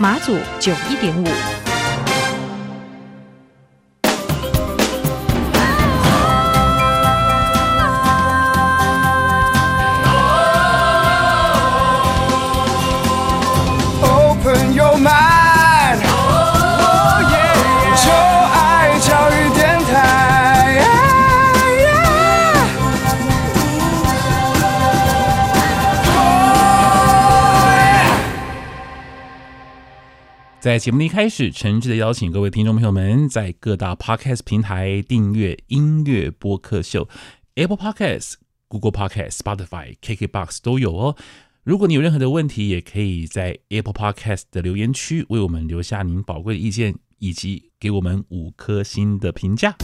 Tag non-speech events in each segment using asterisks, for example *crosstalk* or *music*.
马祖九一点五。在节目的一开始，诚挚的邀请各位听众朋友们在各大 Podcast 平台订阅音乐播客秀，Apple Podcast、Google Podcast、Spotify、KKBox 都有哦。如果你有任何的问题，也可以在 Apple Podcast 的留言区为我们留下您宝贵的意见，以及给我们五颗星的评价。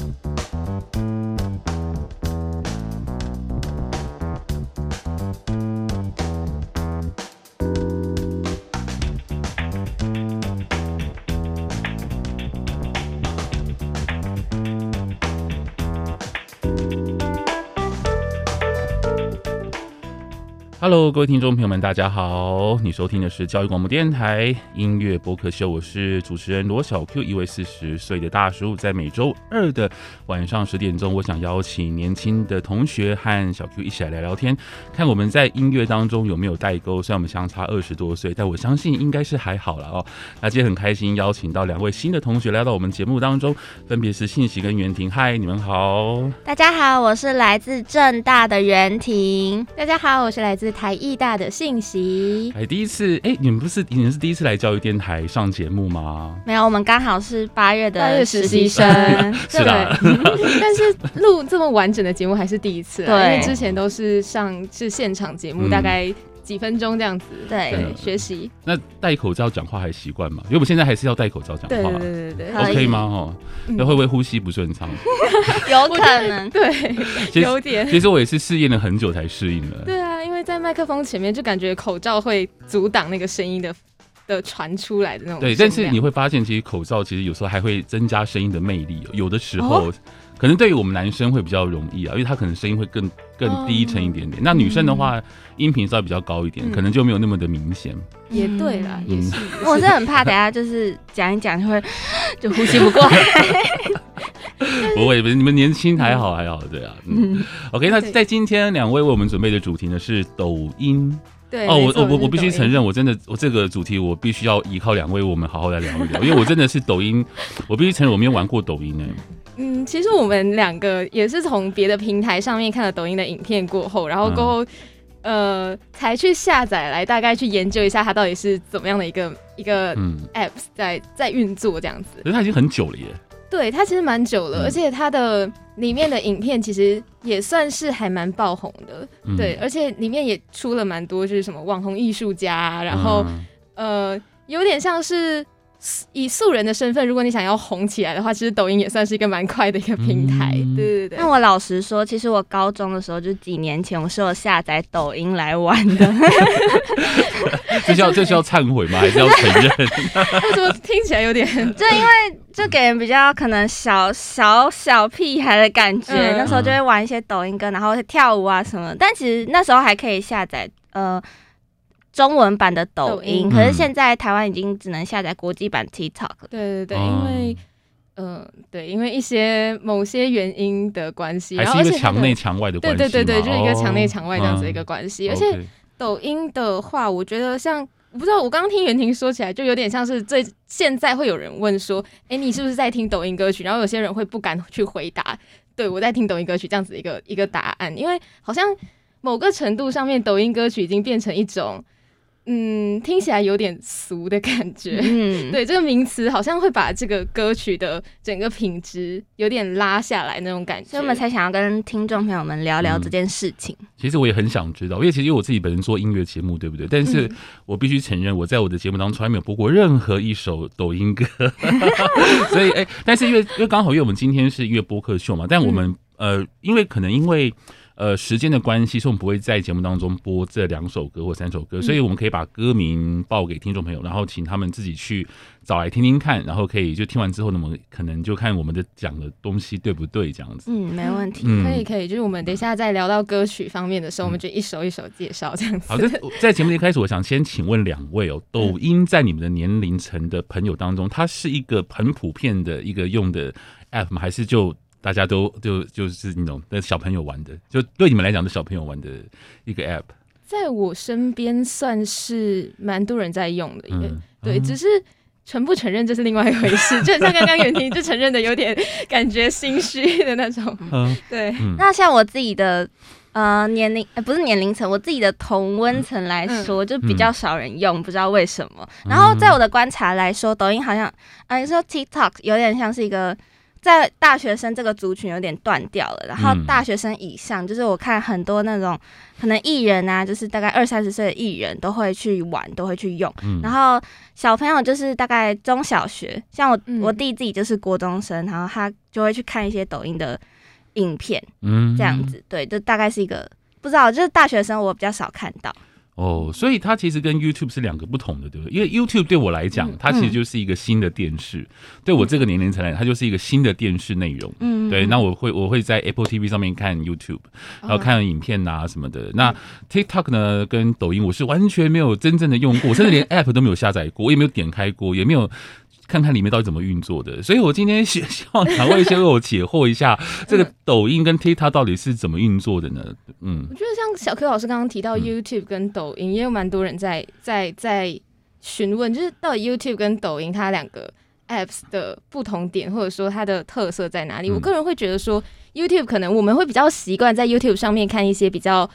Hello，各位听众朋友们，大家好！你收听的是教育广播电台音乐播客秀，我是主持人罗小 Q，一位四十岁的大叔。在每周二的晚上十点钟，我想邀请年轻的同学和小 Q 一起来聊聊天，看我们在音乐当中有没有代沟。虽然我们相差二十多岁，但我相信应该是还好了哦。那今天很开心邀请到两位新的同学来到我们节目当中，分别是信息跟袁婷。嗨，你们好！大家好，我是来自正大的袁婷。大家好，我是来自。台艺大的信息，哎，第一次哎，你们不是你们是第一次来教育电台上节目吗？没有，我们刚好是八月的实习生，*laughs* 是的。*laughs* 但是录这么完整的节目还是第一次，对，因为之前都是上是现场节目，大概几分钟这样子，对，学习。那戴口罩讲话还习惯吗？因为我们现在还是要戴口罩讲话，对对对对，OK 吗？哦，那会不会呼吸不顺畅？*laughs* 有可能，对，有点。其实我也是试验了很久才适应的。对啊。因为在麦克风前面就感觉口罩会阻挡那个声音的的传出来的那种。对，但是你会发现，其实口罩其实有时候还会增加声音的魅力。有的时候，可能对于我们男生会比较容易啊，因为他可能声音会更更低沉一点点。那女生的话，音频稍微比较高一点，可能就没有那么的明显。也对啦，*laughs* 也是。我是很怕等下就是讲一讲就会就呼吸不过来。*laughs* 不会，不是你们年轻还好还好，对啊。嗯，OK，那在今天两位为我们准备的主题呢是抖音。对哦，我我我我必须承认，我真的我这个主题我必须要依靠两位，我们好好来聊一聊，因为我真的是抖音，我必须承认我没有玩过抖音呢。嗯，其实我们两个也是从别的平台上面看了抖音的影片过后，然后过后、嗯、呃才去下载来大概去研究一下它到底是怎么样的一个一个 apps 在在运作这样子。可是它已经很久了耶。对，它其实蛮久了，嗯、而且它的里面的影片其实也算是还蛮爆红的。嗯、对，而且里面也出了蛮多，就是什么网红艺术家，然后、嗯、呃，有点像是以素人的身份，如果你想要红起来的话，其实抖音也算是一个蛮快的一个平台。嗯、对对对。那我老实说，其实我高中的时候，就几年前，我是有下载抖音来玩的。*laughs* 这需要这需要忏悔吗？还是要承认？*laughs* 怎么听起来有点？就因为就给人比较可能小小小屁孩的感觉，嗯、那时候就会玩一些抖音歌，然后跳舞啊什么。但其实那时候还可以下载呃中文版的抖音，抖音可是现在台湾已经只能下载国际版 TikTok。对对对，因为嗯、呃、对，因为一些某些原因的关系，还是一个墙内墙外的关系。对对对对，就是一个墙内墙外这样子的一个关系，哦、而且。抖音的话，我觉得像我不知道，我刚刚听袁婷说起来，就有点像是最现在会有人问说，哎、欸，你是不是在听抖音歌曲？然后有些人会不敢去回答，对，我在听抖音歌曲这样子一个一个答案，因为好像某个程度上面，抖音歌曲已经变成一种嗯，听起来有点俗的感觉。嗯，*laughs* 对，这个名词好像会把这个歌曲的整个品质有点拉下来那种感觉，所以我们才想要跟听众朋友们聊聊这件事情。嗯，其实我也很想知道，因为其实我自己本身做音乐节目，对不对？但是我必须承认，我在我的节目当中从来没有播过任何一首抖音歌。*laughs* 所以，哎，但是因为因为刚好因为我们今天是音乐播客秀嘛，但我们、嗯、呃，因为可能因为。呃，时间的关系，所以我们不会在节目当中播这两首歌或三首歌，所以我们可以把歌名报给听众朋友，然后请他们自己去找来听听看，然后可以就听完之后，那么可能就看我们的讲的东西对不对，这样子。嗯，没问题，嗯、可以可以，就是我们等一下再聊到歌曲方面的时候，我们就一首一首介绍这样子。好，在在节目一开始，我想先请问两位哦，抖音在你们的年龄层的朋友当中，它是一个很普遍的一个用的 app 吗？还是就？大家都就就是那种那小朋友玩的，就对你们来讲是小朋友玩的一个 app，在我身边算是蛮多人在用的，嗯，对，只是承不承认这是另外一回事。*laughs* 就像刚刚袁婷就承认的有点感觉心虚的那种，嗯，对。嗯、那像我自己的呃年龄，呃不是年龄层，我自己的同温层来说，就比较少人用，不知道为什么。然后在我的观察来说，抖音好像，啊，你说 TikTok 有点像是一个。在大学生这个族群有点断掉了，然后大学生以上，就是我看很多那种可能艺人啊，就是大概二三十岁的艺人都会去玩，都会去用。然后小朋友就是大概中小学，像我我弟自己就是国中生，然后他就会去看一些抖音的影片，这样子，对，就大概是一个不知道，就是大学生我比较少看到。哦，所以它其实跟 YouTube 是两个不同的，对不对？因为 YouTube 对我来讲，它其实就是一个新的电视，嗯、对我这个年龄层来讲，它就是一个新的电视内容。嗯，对。那我会我会在 Apple TV 上面看 YouTube，然后看影片啊什么的。那 TikTok 呢，跟抖音我是完全没有真正的用过，甚至连 *laughs* App 都没有下载过，我也没有点开过，也没有。看看里面到底怎么运作的，所以我今天希希望两位先为我解惑一下，*laughs* 这个抖音跟 TikTok 到底是怎么运作的呢？嗯，我觉得像小 Q 老师刚刚提到 YouTube 跟抖音，也有蛮多人在在在询问，就是到底 YouTube 跟抖音它两个 apps 的不同点，或者说它的特色在哪里？我个人会觉得说，YouTube 可能我们会比较习惯在 YouTube 上面看一些比较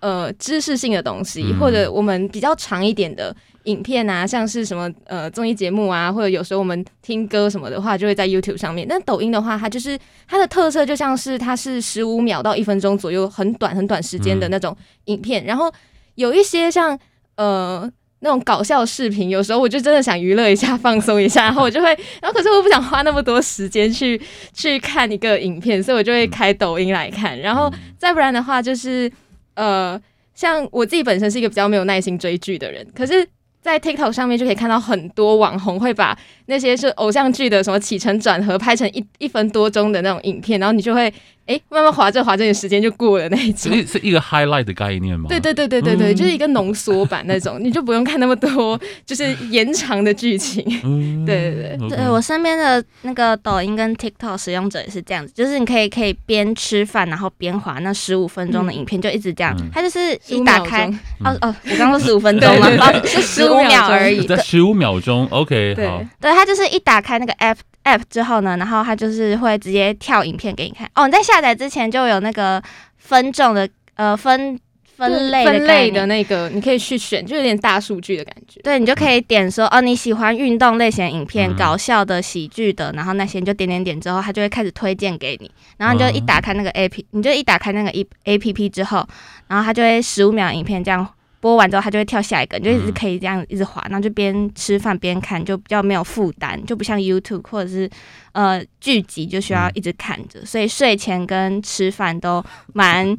呃知识性的东西，或者我们比较长一点的。影片啊，像是什么呃综艺节目啊，或者有时候我们听歌什么的话，就会在 YouTube 上面。但抖音的话，它就是它的特色，就像是它是十五秒到一分钟左右，很短很短时间的那种影片。嗯、然后有一些像呃那种搞笑视频，有时候我就真的想娱乐一下、放松一下，*laughs* 然后我就会，然后可是我不想花那么多时间去去看一个影片，所以我就会开抖音来看。然后再不然的话，就是呃像我自己本身是一个比较没有耐心追剧的人，可是。在 TikTok 上面就可以看到很多网红会把那些是偶像剧的什么起承转合拍成一一分多钟的那种影片，然后你就会。哎、欸，慢慢划着划着，你时间就过了那一种。是是一个 highlight 的概念吗？对对对对对对，嗯、就是一个浓缩版那种，你就不用看那么多，就是延长的剧情。嗯、对 *laughs* 对对，对我身边的那个抖音跟 TikTok 使用者也是这样子，就是你可以可以边吃饭然后边划那十五分钟的影片，就一直这样。它、嗯、就是一打开，哦哦，我刚说 *laughs* 十五分钟吗？是十五秒而已。十五秒钟，OK，对好。对，它就是一打开那个 app。app 之后呢，然后它就是会直接跳影片给你看。哦，你在下载之前就有那个分众的呃分分类的分类的那个，你可以去选，就有点大数据的感觉。对，你就可以点说哦，你喜欢运动类型的影片、嗯、搞笑的、喜剧的，然后那些你就点点点之后，它就会开始推荐给你。然后你就一打开那个 app，你就一打开那个一 app 之后，然后它就会十五秒影片这样。播完之后，它就会跳下一个，你就一直可以这样一直滑，然后就边吃饭边看，就比较没有负担，就不像 YouTube 或者是呃剧集就需要一直看着，所以睡前跟吃饭都蛮。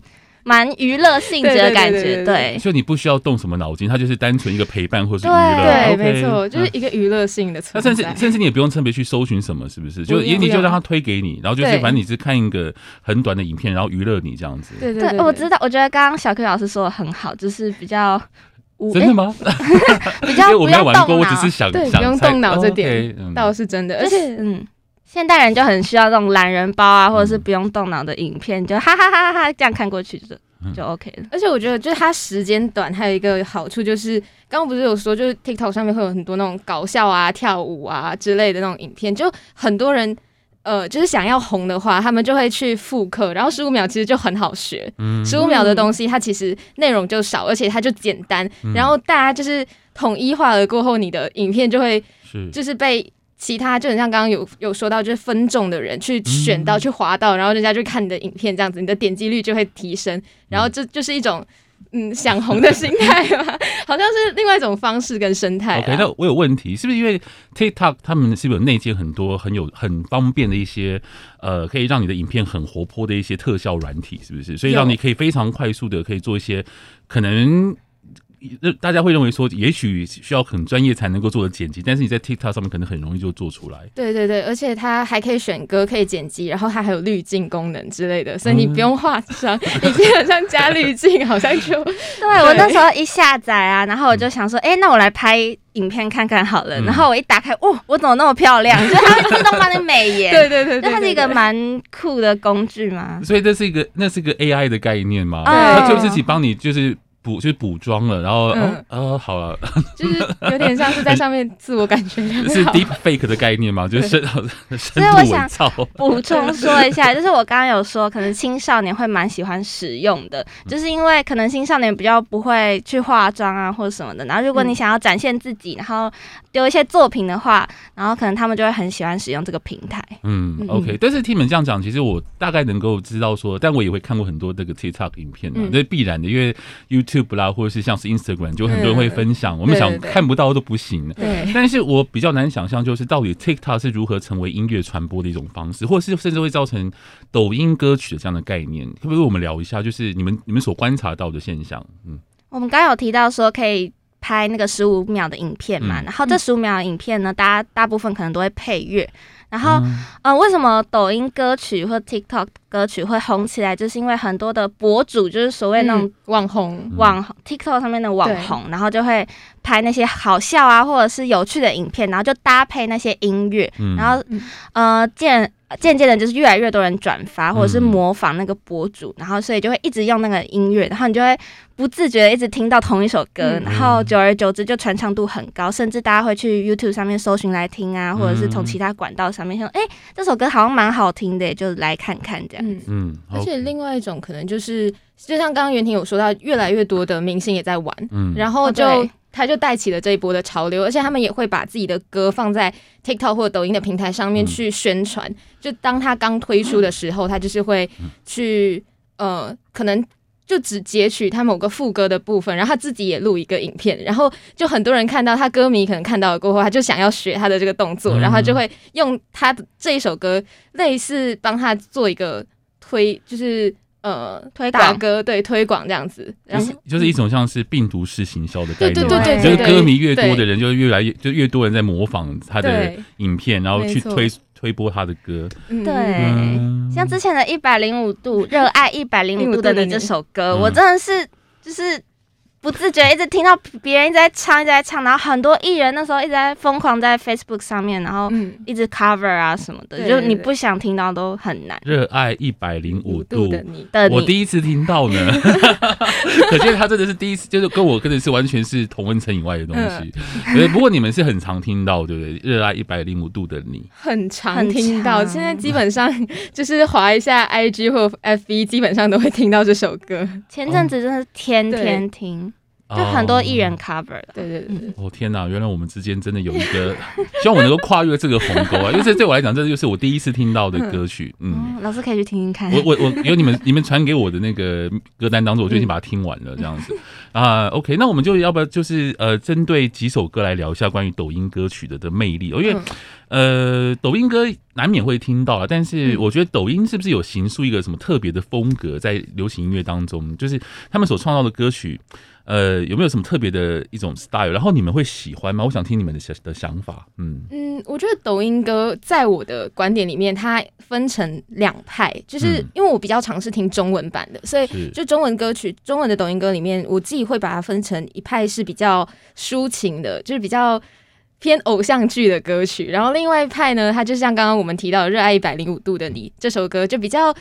蛮娱乐性质的感觉，对，所以你不需要动什么脑筋，它就是单纯一个陪伴或是娱乐，对，没错，就是一个娱乐性的存在。那甚至甚至你也不用特别去搜寻什么，是不是？就也你就让它推给你，然后就是反正你是看一个很短的影片，然后娱乐你这样子。对对，我知道，我觉得刚刚小 Q 老师说的很好，就是比较真的吗？*laughs* 比较不用动脑，我只是想对，不用动脑这点倒是真的，而且嗯。现代人就很需要这种懒人包啊，或者是不用动脑的影片，就哈哈哈哈哈这样看过去就就 OK 了。而且我觉得，就是它时间短，还有一个好处就是，刚刚不是有说，就是 TikTok 上面会有很多那种搞笑啊、跳舞啊之类的那种影片，就很多人呃，就是想要红的话，他们就会去复刻，然后十五秒其实就很好学。嗯，十五秒的东西，它其实内容就少，而且它就简单。然后大家就是统一化了过后，你的影片就会是就是被其他就很像刚刚有有说到，就是分众的人去选到、去滑到，然后人家就看你的影片，这样子，你的点击率就会提升。然后这就是一种。嗯，想红的心态吧，*laughs* 好像是另外一种方式跟生态。OK，那我有问题，是不是因为 TikTok 他们是不是有内建很多很有很方便的一些呃，可以让你的影片很活泼的一些特效软体，是不是？所以让你可以非常快速的可以做一些可能。大家会认为说，也许需要很专业才能够做的剪辑，但是你在 TikTok 上面可能很容易就做出来。对对对，而且它还可以选歌，可以剪辑，然后它还有滤镜功能之类的，所以你不用化妆，嗯、你基本上加滤镜好像就。*laughs* 对，对我那时候一下载啊，然后我就想说，哎、欸，那我来拍影片看看好了。嗯、然后我一打开，哇，我怎么那么漂亮？*laughs* 就它会自动帮你美颜。对对对，对，它是一个蛮酷的工具嘛。所以这是一个，那是一个 AI 的概念嘛？对，它就自己帮你就是。补就是补妆了，然后嗯呃好了，*laughs* 就是有点像是在上面自我感觉是 deep fake 的概念嘛？就是深深度伪造。*laughs* 补充说一下，就是我刚刚有说，可能青少年会蛮喜欢使用的，就是因为可能青少年比较不会去化妆啊或者什么的。然后如果你想要展现自己，然后丢一些作品的话，然后可能他们就会很喜欢使用这个平台。嗯，OK。但是听你们这样讲，其实我大概能够知道说，但我也会看过很多这个 TikTok 影片嘛，这是必然的，因为 YouTube。啦，或者是像是 Instagram，就很多人会分享。嗯、我们想看不到都不行。对，但是我比较难想象，就是到底 TikTok 是如何成为音乐传播的一种方式，或者是甚至会造成抖音歌曲的这样的概念。可不可以我们聊一下，就是你们你们所观察到的现象？嗯，我们刚刚有提到说可以拍那个十五秒的影片嘛，嗯、然后这十五秒的影片呢，大家大部分可能都会配乐。然后，嗯、呃，为什么抖音歌曲或 TikTok 歌曲会红起来？就是因为很多的博主，就是所谓那种网红，网红 TikTok 上面的网红，然后就会拍那些好笑啊，或者是有趣的影片，然后就搭配那些音乐，嗯、然后，呃，渐渐渐的，就是越来越多人转发，或者是模仿那个博主，然后所以就会一直用那个音乐，然后你就会不自觉的一直听到同一首歌，然后久而久之就传唱度很高，甚至大家会去 YouTube 上面搜寻来听啊，或者是从其他管道上面说，哎、欸，这首歌好像蛮好听的，就来看看这样。嗯。嗯，而且另外一种可能就是，就像刚刚袁婷有说到，越来越多的明星也在玩，嗯，然后就。他就带起了这一波的潮流，而且他们也会把自己的歌放在 TikTok 或抖音的平台上面去宣传。嗯、就当他刚推出的时候，他就是会去呃，可能就只截取他某个副歌的部分，然后他自己也录一个影片，然后就很多人看到他歌迷可能看到了过后，他就想要学他的这个动作，然后就会用他的这一首歌类似帮他做一个推，就是。呃，推广。歌对推广这样子，然后就是一种像是病毒式行销的概念，对对对，就是歌迷越多的人，就越来越就越多人在模仿他的影片，然后去推推播他的歌。对，像之前的一百零五度热爱一百零五度的你这首歌，我真的是就是。不自觉一直听到别人一直在唱，一直在唱，然后很多艺人那时候一直在疯狂在 Facebook 上面，然后一直 cover 啊什么的，嗯、就你不想听到都很难。热爱一百零五度的你，我第一次听到呢，*laughs* 可见他真的是第一次，就是跟我跟的是完全是同温层以外的东西。嗯、不过你们是很常听到，对不对？热爱一百零五度的你，很常听到，现在基本上就是划一下 IG 或 FB，基本上都会听到这首歌。前阵子真的是天天听。就很多艺人 cover 了，对对对。哦天哪，原来我们之间真的有一个，*laughs* 希望我能够跨越这个鸿沟啊！因为这对我来讲，这就是我第一次听到的歌曲。嗯，老师可以去听听看。我我我 *laughs* 有你们你们传给我的那个歌单当中，我就已经把它听完了，这样子啊。OK，那我们就要不要就是呃，针对几首歌来聊一下关于抖音歌曲的的魅力？因为呃，抖音歌难免会听到啊，但是我觉得抖音是不是有形塑一个什么特别的风格在流行音乐当中？就是他们所创造的歌曲。呃，有没有什么特别的一种 style？然后你们会喜欢吗？我想听你们的想的想法。嗯嗯，我觉得抖音歌在我的观点里面，它分成两派，就是因为我比较尝试听中文版的，所以就中文歌曲、中文的抖音歌里面，我自己会把它分成一派是比较抒情的，就是比较偏偶像剧的歌曲，然后另外一派呢，它就像刚刚我们提到《热爱一百零五度的你》这首歌，就比较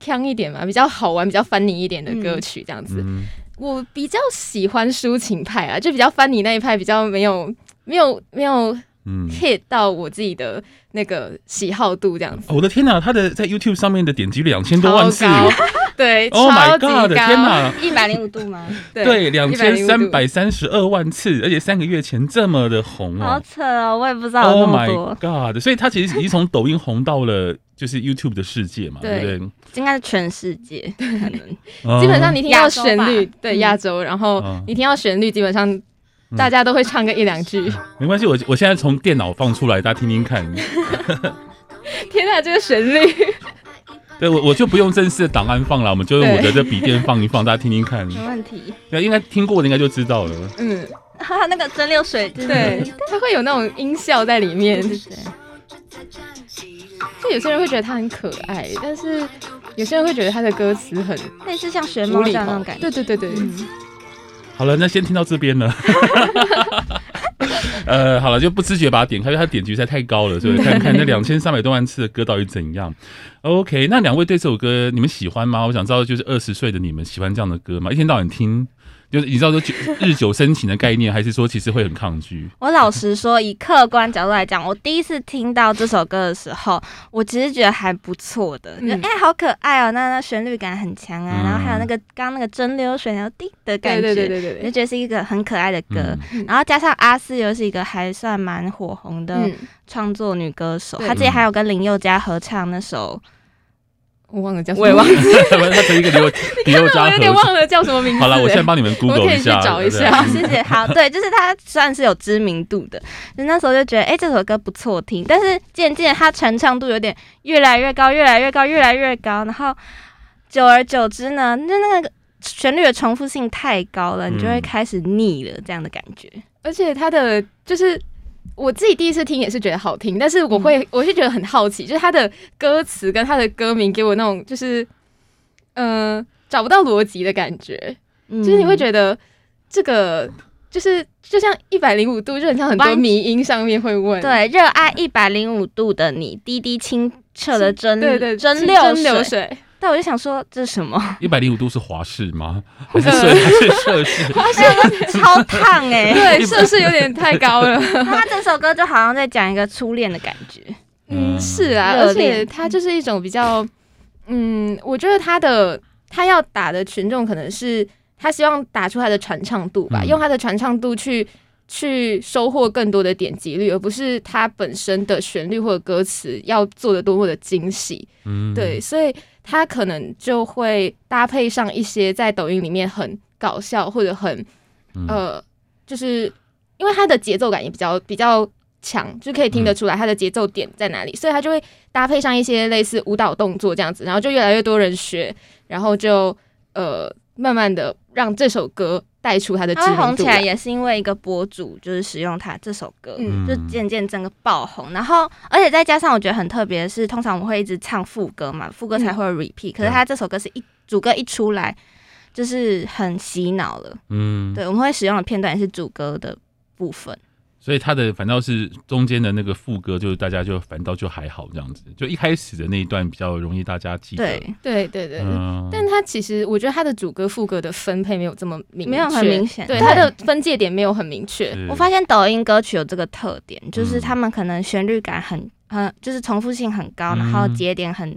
锵一点嘛，比较好玩、比较 funny 一点的歌曲，这样子。嗯我比较喜欢抒情派啊，就比较翻你那一派，比较没有没有没有嗯。hit 到我自己的那个喜好度这样子。我的天哪，他的在 YouTube 上面的点击两千多万次，对，*laughs* Oh my God 的天哪，一百零五度吗？对，两千三百三十二万次，而且三个月前这么的红哦，好扯哦，我也不知道有那么多。Oh my God，所以他其实已经从抖音红到了就是 YouTube 的世界嘛，对不对？应该是全世界，可能基本上你听到旋律，对亚洲，然后你听到旋律，基本上。大家都会唱个一两句，*laughs* 没关系，我我现在从电脑放出来，大家听听看。*laughs* 天哪，这个旋律！*laughs* 对我我就不用正式的档案放了，我们就用我的这笔电放一放，大家听听看。没问题。对，应该听过的应该就知道了。嗯，哈哈，那个蒸馏水，对，它会有那种音效在里面。对。就有些人会觉得他很可爱，但是有些人会觉得他的歌词很类似像学猫这样那种感觉。对对对对。嗯好了，那先听到这边了。*laughs* 呃，好了，就不自觉把它点开，因为它点击实在太高了，所以看看那两千三百多万次的歌到底怎样。OK，那两位对这首歌你们喜欢吗？我想知道，就是二十岁的你们喜欢这样的歌吗？一天到晚听。就是你知道说日久生情的概念，还是说其实会很抗拒？*laughs* 我老实说，以客观角度来讲，我第一次听到这首歌的时候，我其实觉得还不错的，哎、嗯欸，好可爱哦、喔，那那旋律感很强啊，嗯、然后还有那个刚刚那个蒸馏水然后滴的感觉，对对对对对，就觉得是一个很可爱的歌。嗯、然后加上阿四又是一个还算蛮火红的创作女歌手，她自己还有跟林宥嘉合唱那首。我忘了叫什么，我也忘记了。他是一个刘刘嘉，我有点忘了叫什么名字。好了，我现在帮你们 Google 一下，我可以去找一下。*laughs* 谢谢。好，对，就是他算是有知名度的，就那时候就觉得，哎、欸，这首歌不错听。但是渐渐他传唱度有点越来越高，越来越高，越来越高。然后久而久之呢，就那个旋律的重复性太高了，你就会开始腻了，这样的感觉。嗯、而且他的就是。我自己第一次听也是觉得好听，但是我会，我是觉得很好奇，就是他的歌词跟他的歌名给我那种就是，嗯、呃，找不到逻辑的感觉，嗯、就是你会觉得这个就是就像一百零五度，就很像很多迷音上面会问，对，热爱一百零五度的你，滴滴清澈的蒸，对对，蒸馏水。但我就想说，这是什么？一百零五度是华氏吗？还是摄 *laughs* 氏？华氏超烫哎、欸！*laughs* 对，摄氏有点太高了。*laughs* 他这首歌就好像在讲一个初恋的感觉。嗯，是啊，而且他就是一种比较……嗯，我觉得他的他要打的群众可能是他希望打出他的传唱度吧，嗯、用他的传唱度去去收获更多的点击率，而不是他本身的旋律或者歌词要做的多么的精细。嗯，对，所以。他可能就会搭配上一些在抖音里面很搞笑或者很呃，就是因为他的节奏感也比较比较强，就可以听得出来他的节奏点在哪里，所以他就会搭配上一些类似舞蹈动作这样子，然后就越来越多人学，然后就呃慢慢的让这首歌。带出他的知名度，红起来也是因为一个博主就是使用他这首歌，嗯、就渐渐整个爆红。然后，而且再加上我觉得很特别的是，通常我们会一直唱副歌嘛，副歌才会 repeat、嗯。可是他这首歌是一主歌一出来，就是很洗脑了。嗯，对，我们会使用的片段也是主歌的部分。所以他的反倒是中间的那个副歌，就是大家就反倒就还好这样子，就一开始的那一段比较容易大家记得。对。对对对，嗯、但他其实我觉得他的主歌副歌的分配没有这么明，没有很明显，对，对他的分界点没有很明确。我发现抖音歌曲有这个特点，就是他们可能旋律感很很，就是重复性很高，然后节点很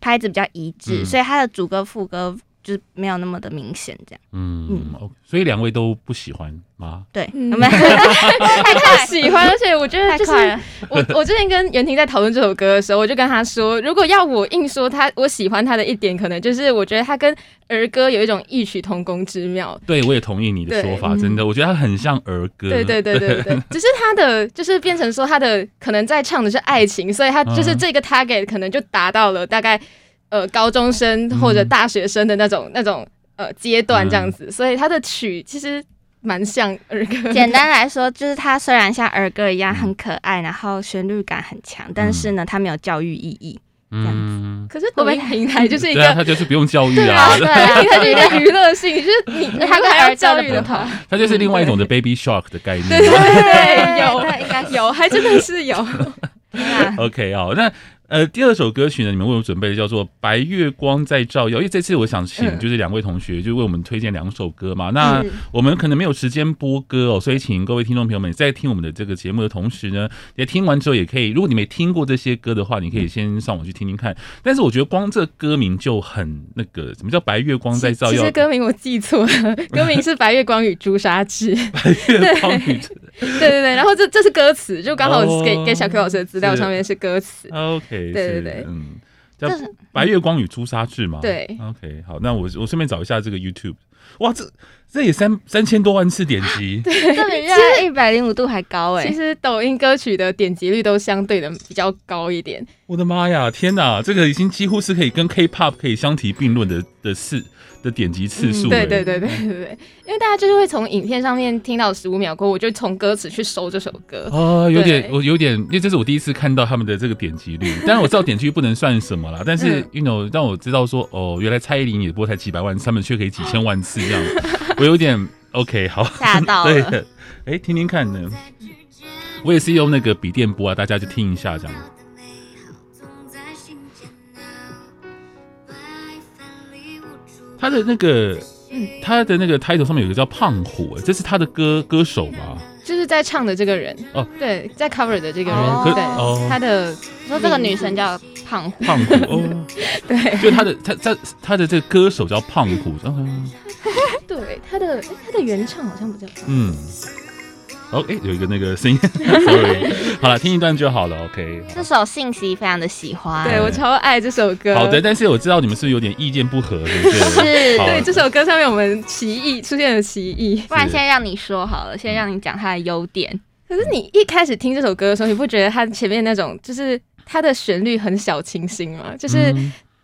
拍子比较一致，嗯、所以他的主歌副歌。就是没有那么的明显，这样。嗯嗯，所以两位都不喜欢吗？对，嗯、*laughs* 太快喜欢，而且我觉得就是我我之前跟袁婷在讨论这首歌的时候，我就跟她说，如果要我硬说她我喜欢她的一点，可能就是我觉得她跟儿歌有一种异曲同工之妙。对，我也同意你的说法，真的，我觉得他很像儿歌。对对对对对，对，只是他的就是变成说他的可能在唱的是爱情，所以他就是这个 target 可能就达到了大概。呃，高中生或者大学生的那种、嗯、那种呃阶段这样子，嗯、所以他的曲其实蛮像儿歌。*laughs* 简单来说，就是它虽然像儿歌一样很可爱，嗯、然后旋律感很强，但是呢，它没有教育意义。这样子。嗯、可是抖音平台就是一个，*laughs* 它就是不用教育啊，*laughs* 对，它就是一个娱乐性，就是你他还要教育的话，它就是另外一种的 Baby Shark 的概念。对对对，有应该有，还真的是有。OK 哦，那。呃，第二首歌曲呢，你们为我准备的叫做《白月光在照耀》，因为这次我想请就是两位同学就为我们推荐两首歌嘛。那我们可能没有时间播歌哦，所以请各位听众朋友们在听我们的这个节目的同时呢，也听完之后也可以，如果你没听过这些歌的话，你可以先上网去听听看。但是我觉得光这歌名就很那个，什么叫白月光在照耀？其实歌名我记错了，歌名是《白月光与朱砂痣》。*laughs* 白月光与 *laughs* 对对对，然后这这是歌词，就刚好给、oh, 给小 Q 老师的资料上面是歌词。OK，对对对，嗯，叫《白月光与朱砂痣》嘛。对，OK，好，那我我顺便找一下这个 YouTube。哇，这这也三三千多万次点击，*laughs* 对，这比一百零五度还高哎。其实抖音歌曲的点击率都相对的比较高一点。我的妈呀，天哪，这个已经几乎是可以跟 K-pop 可以相提并论的的事。的点击次数、嗯，对对对对对对，因为大家就是会从影片上面听到十五秒过后，我就从歌词去搜这首歌。哦，有点，我有点，因为这是我第一次看到他们的这个点击率。*laughs* 当然我知道点击率不能算什么啦，但是 you know 让我知道说，哦，原来蔡依林也播才几百万，他们却可以几千万次这样，*laughs* 我有点 OK 好。吓到了。*laughs* 对，哎、欸，听听看呢，我也是用那个笔电播啊，大家就听一下这样。他的那个，他的那个 title 上面有个叫胖虎，这是他的歌歌手吗？就是在唱的这个人哦，对，在 cover 的这个人，哦、对，哦、他的说这个女生叫胖虎，胖虎哦，*laughs* 对，就她的他他他的这个歌手叫胖虎，*laughs* 对，她的她的原唱好像不叫，嗯。哦，哎、欸，有一个那个声音，*laughs* sorry，好了，听一段就好了，OK。这首信息非常的喜欢，对我超爱这首歌。好的，但是我知道你们是有点意见不合，对不对？是，对这首歌上面我们歧义出现了歧义，不然现在让你说好了，先让你讲它的优点。可是你一开始听这首歌的时候，你不觉得它前面那种就是它的旋律很小清新嘛？就是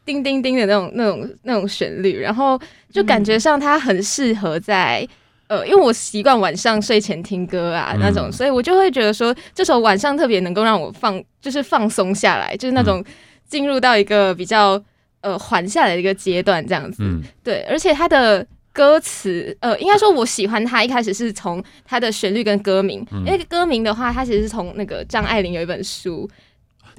叮叮叮的那种、那种、那种旋律，然后就感觉上它很适合在。呃，因为我习惯晚上睡前听歌啊那种，嗯、所以我就会觉得说，这首晚上特别能够让我放，就是放松下来，就是那种进入到一个比较呃缓下来的一个阶段这样子。嗯、对，而且它的歌词，呃，应该说我喜欢它一开始是从它的旋律跟歌名，嗯、因为歌名的话，它其实是从那个张爱玲有一本书。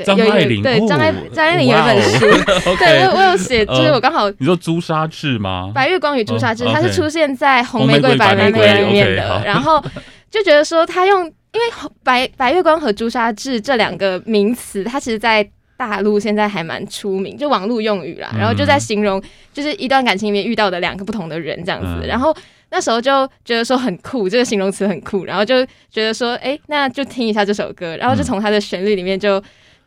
张爱玲对张爱张爱玲有一本书，*laughs* 对我我有写，就是我刚好你说朱砂痣吗？白月光与朱砂痣，它是出现在红玫瑰白玫瑰里面的，*laughs* 然后就觉得说他用，因为白白月光和朱砂痣这两个名词，它其实在大陆现在还蛮出名，就网络用语啦，然后就在形容就是一段感情里面遇到的两个不同的人这样子，然后那时候就觉得说很酷，这个形容词很酷，然后就觉得说，哎，那就听一下这首歌，然后就从它的旋律里面就。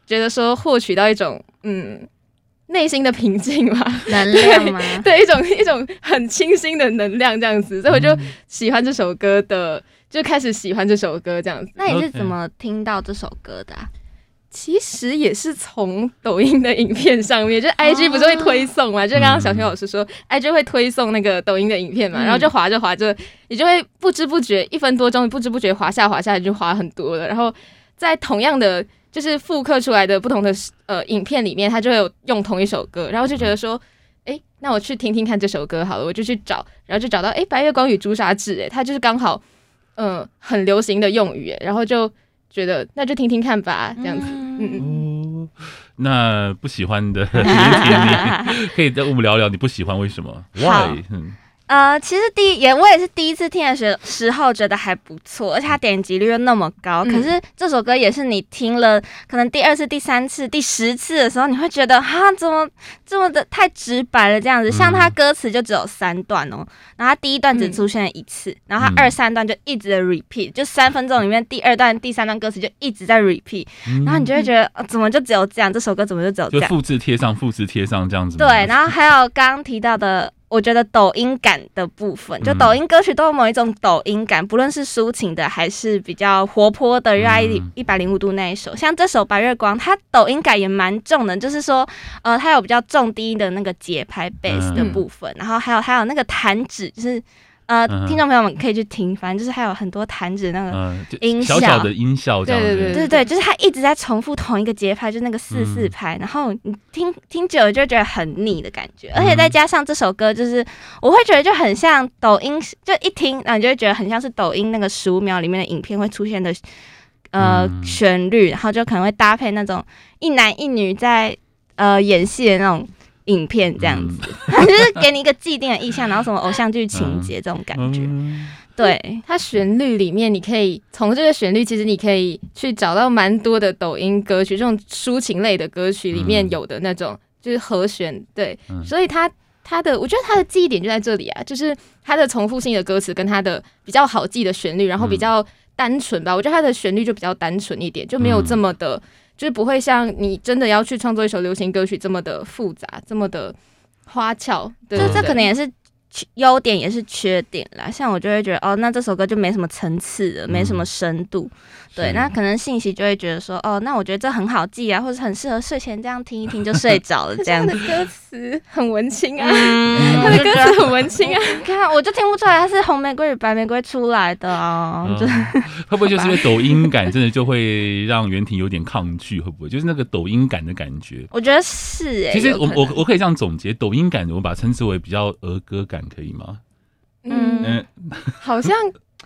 觉得说获取到一种嗯内心的平静嘛，能量吗？*laughs* 对，一种一种很清新的能量这样子，所以我就喜欢这首歌的，就开始喜欢这首歌这样子。那你是怎么听到这首歌的啊？其实也是从抖音的影片上面，就是 IG 不是会推送嘛？就刚刚小天老师说，IG 会推送那个抖音的影片嘛，然后就滑着滑着，你就会不知不觉一分多钟，不知不觉滑下滑下就滑很多了，然后在同样的。就是复刻出来的不同的呃影片里面，他就会有用同一首歌，然后就觉得说，哎，那我去听听看这首歌好了，我就去找，然后就找到，哎，白月光与朱砂痣，哎，它就是刚好，嗯、呃，很流行的用语，然后就觉得那就听听看吧，这样子，嗯嗯。哦，那不喜欢的，*laughs* 你 *laughs* 可以跟我们聊聊你不喜欢为什么？Why？嗯呃，其实第一也我也是第一次听的时时候觉得还不错，而且它点击率又那么高。嗯、可是这首歌也是你听了可能第二次、第三次、第十次的时候，你会觉得哈，怎么这么的太直白了这样子？像它歌词就只有三段哦，然后它第一段只出现了一次，嗯、然后它二三段就一直的 repeat，就三分钟里面第二段、第三段歌词就一直在 repeat，、嗯、然后你就会觉得、呃、怎么就只有这样？这首歌怎么就只有这样？就复制贴上、复制贴上这样子。对，然后还有刚刚提到的。我觉得抖音感的部分，就抖音歌曲都有某一种抖音感，不论是抒情的还是比较活泼的，热爱一百零五度那一首，像这首《白月光》，它抖音感也蛮重的，就是说，呃，它有比较重低音的那个节拍 bass 的部分，然后还有还有那个弹指，就是。呃，听众朋友们可以去听，反正就是还有很多弹指那个音效，小小的音效，对对对对对，就是他一直在重复同一个节拍，就那个四四拍，然后你听听久了就觉得很腻的感觉，而且再加上这首歌，就是我会觉得就很像抖音，就一听，然后你就会觉得很像是抖音那个十五秒里面的影片会出现的。呃旋律，然后就可能会搭配那种一男一女在呃演戏的那种影片，这样子，嗯、*laughs* 就是给你一个既定的意象，然后什么偶像剧情节这种感觉。嗯、对，它旋律里面，你可以从这个旋律，其实你可以去找到蛮多的抖音歌曲，这种抒情类的歌曲里面有的那种，就是和弦。对，嗯、所以它它的，我觉得它的记忆点就在这里啊，就是它的重复性的歌词跟它的比较好记的旋律，然后比较。单纯吧，我觉得它的旋律就比较单纯一点，就没有这么的，嗯、就是不会像你真的要去创作一首流行歌曲这么的复杂，这么的花俏。对，就这可能也是。优点也是缺点啦，像我就会觉得哦，那这首歌就没什么层次的，没什么深度。嗯、对，那可能信息就会觉得说哦，那我觉得这很好记啊，或者很适合睡前这样听一听就睡着了这样子。的歌词很文青啊，嗯、他的歌词很文青啊。你看，我就听不出来他是红玫瑰与白玫瑰出来的啊。嗯、就会不会就是因为抖音感真的就会让袁婷有点抗拒？会不会就是那个抖音感的感觉？我觉得是哎、欸。其实我我我可以这样总结，抖音感我把它称之为比较儿歌感。可以吗？嗯，*laughs* 好像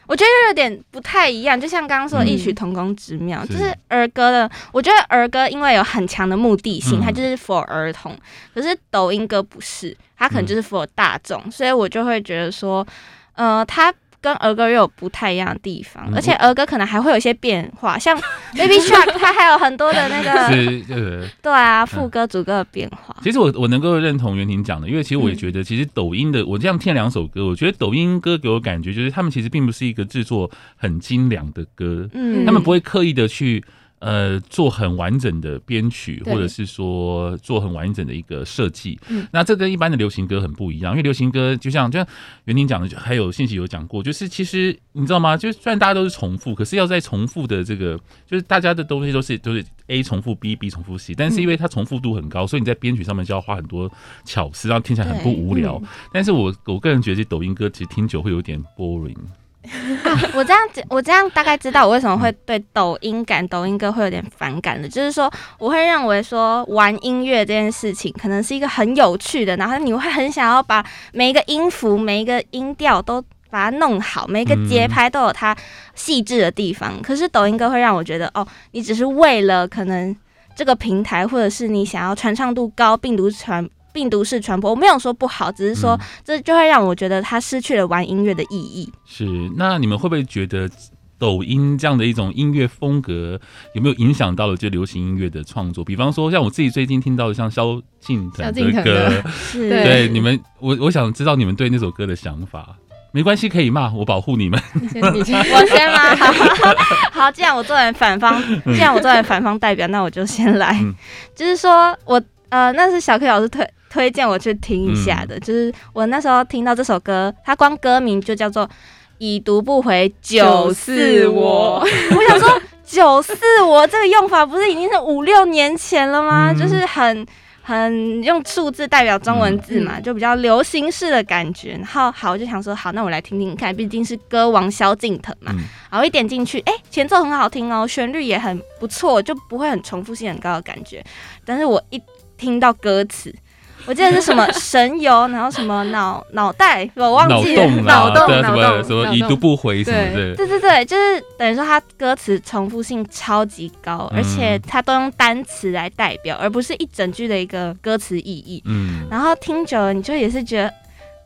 我觉得有点不太一样，就像刚刚说的异曲同工之妙，嗯、就是儿歌的。我觉得儿歌因为有很强的目的性，嗯、它就是 for 儿童，可是抖音歌不是，它可能就是 for 大众，嗯、所以我就会觉得说，呃，它。跟儿歌又有不太一样的地方，而且儿歌可能还会有一些变化，像 *laughs* Baby Shark，它还有很多的那个，是呃，对啊，副歌主歌的变化。其实我我能够认同袁婷讲的，因为其实我也觉得，其实抖音的我这样听两首歌，我觉得抖音歌给我感觉就是他们其实并不是一个制作很精良的歌，嗯，他们不会刻意的去。呃，做很完整的编曲，或者是说做很完整的一个设计。嗯，那这跟一般的流行歌很不一样，因为流行歌就像就像袁宁讲的，还有信息有讲过，就是其实你知道吗？就是虽然大家都是重复，可是要在重复的这个，就是大家的东西都是都是 A 重复 B，B 重复 C，但是因为它重复度很高，所以你在编曲上面就要花很多巧思，让听起来很不无聊。嗯，但是我我个人觉得，抖音歌其实听久会有点 boring。*laughs* 啊，我这样我这样大概知道我为什么会对抖音感、抖音歌会有点反感的，就是说我会认为说玩音乐这件事情可能是一个很有趣的，然后你会很想要把每一个音符、每一个音调都把它弄好，每一个节拍都有它细致的地方。可是抖音歌会让我觉得，哦，你只是为了可能这个平台，或者是你想要传唱度高、病毒传。病毒式传播，我没有说不好，只是说这就会让我觉得它失去了玩音乐的意义。是，那你们会不会觉得抖音这样的一种音乐风格有没有影响到了就流行音乐的创作？比方说，像我自己最近听到的像萧敬腾的歌，是对你们，我我想知道你们对那首歌的想法。没关系，可以骂我，保护你们。你先，我先骂。*laughs* 好，既然我作为反方，既然我作为反方代表，那我就先来。嗯、就是说我呃，那是小 K 老师推。推荐我去听一下的，嗯、就是我那时候听到这首歌，它光歌名就叫做《已读不回九四我》。*laughs* 我想说，九四我这个用法不是已经是五六年前了吗？嗯、就是很很用数字代表中文字嘛，嗯、就比较流行式的感觉。然后好，我就想说，好，那我来听听看，毕竟是歌王萧敬腾嘛。嗯、然后一点进去，哎、欸，前奏很好听哦，旋律也很不错，就不会很重复性很高的感觉。但是我一听到歌词。我记得是什么神游，然后什么脑脑袋，我忘记了。脑洞，脑洞，什么已读不回什么的。对对对，就是等于说它歌词重复性超级高，而且它都用单词来代表，而不是一整句的一个歌词意义。嗯，然后听久了，你就也是觉得。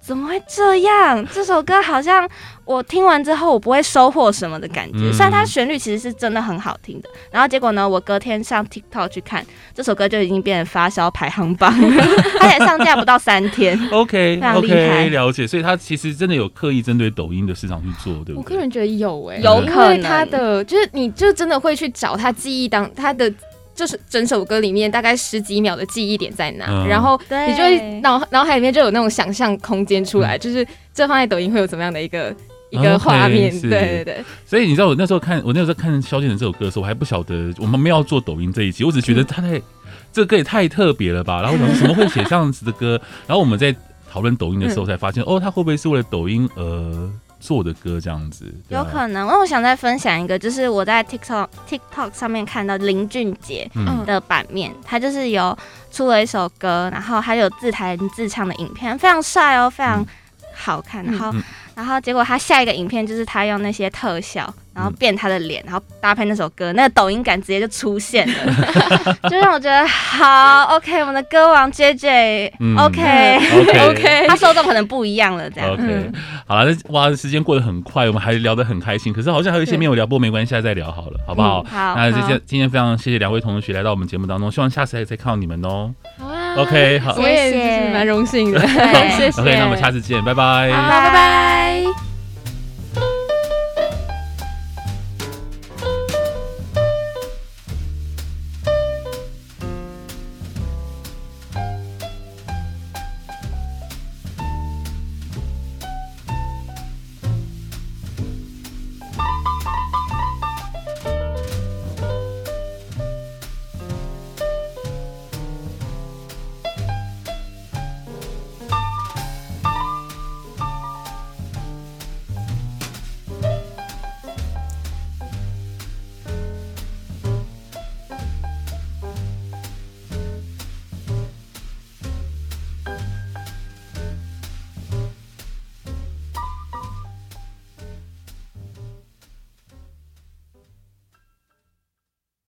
怎么会这样？这首歌好像我听完之后，我不会收获什么的感觉。嗯、虽然它旋律其实是真的很好听的，然后结果呢，我隔天上 TikTok 去看这首歌，就已经变成发烧排行榜了。*laughs* 它才上架不到三天。*laughs* OK，非常厉害，了解。所以它其实真的有刻意针对抖音的市场去做，对不对？我个人觉得有哎、欸，有可能它的就是你就真的会去找它记忆当它的。就是整首歌里面大概十几秒的记忆点在哪，嗯、然后你就会脑脑海里面就有那种想象空间出来，嗯、就是这放在抖音会有怎么样的一个一个画面？对对对。所以你知道我那时候看我那时候看萧敬腾这首歌的时候，我还不晓得我们没有做抖音这一集，我只觉得他在、嗯、这个歌也太特别了吧。然后我想说怎么会写这样子的歌？然后我们在讨论抖音的时候 *laughs* 才发现，嗯、哦，他会不会是为了抖音而？做的歌这样子，有可能。因为我想再分享一个，就是我在 TikTok TikTok 上面看到林俊杰的版面，嗯、他就是有出了一首歌，然后还有自弹自唱的影片，非常帅哦，非常好看。然后，嗯、然后结果他下一个影片就是他用那些特效然后变他的脸，然后搭配那首歌，那个抖音感直接就出现了，就让我觉得好 OK。我们的歌王 JJ，OK，OK，、嗯、OK, OK 他受众可能不一样了，这样。OK，好了，那哇，时间过得很快，我们还聊得很开心，可是好像还有一些没有聊，不过没关系，再聊好了，好不好？嗯、好。那今天今天非常谢谢两位同学来到我们节目当中，希望下次还可以再看到你们哦。好啊。OK，好，我也是蛮荣幸的，*laughs* 谢谢。OK，那我们下次见，拜拜。好，拜拜。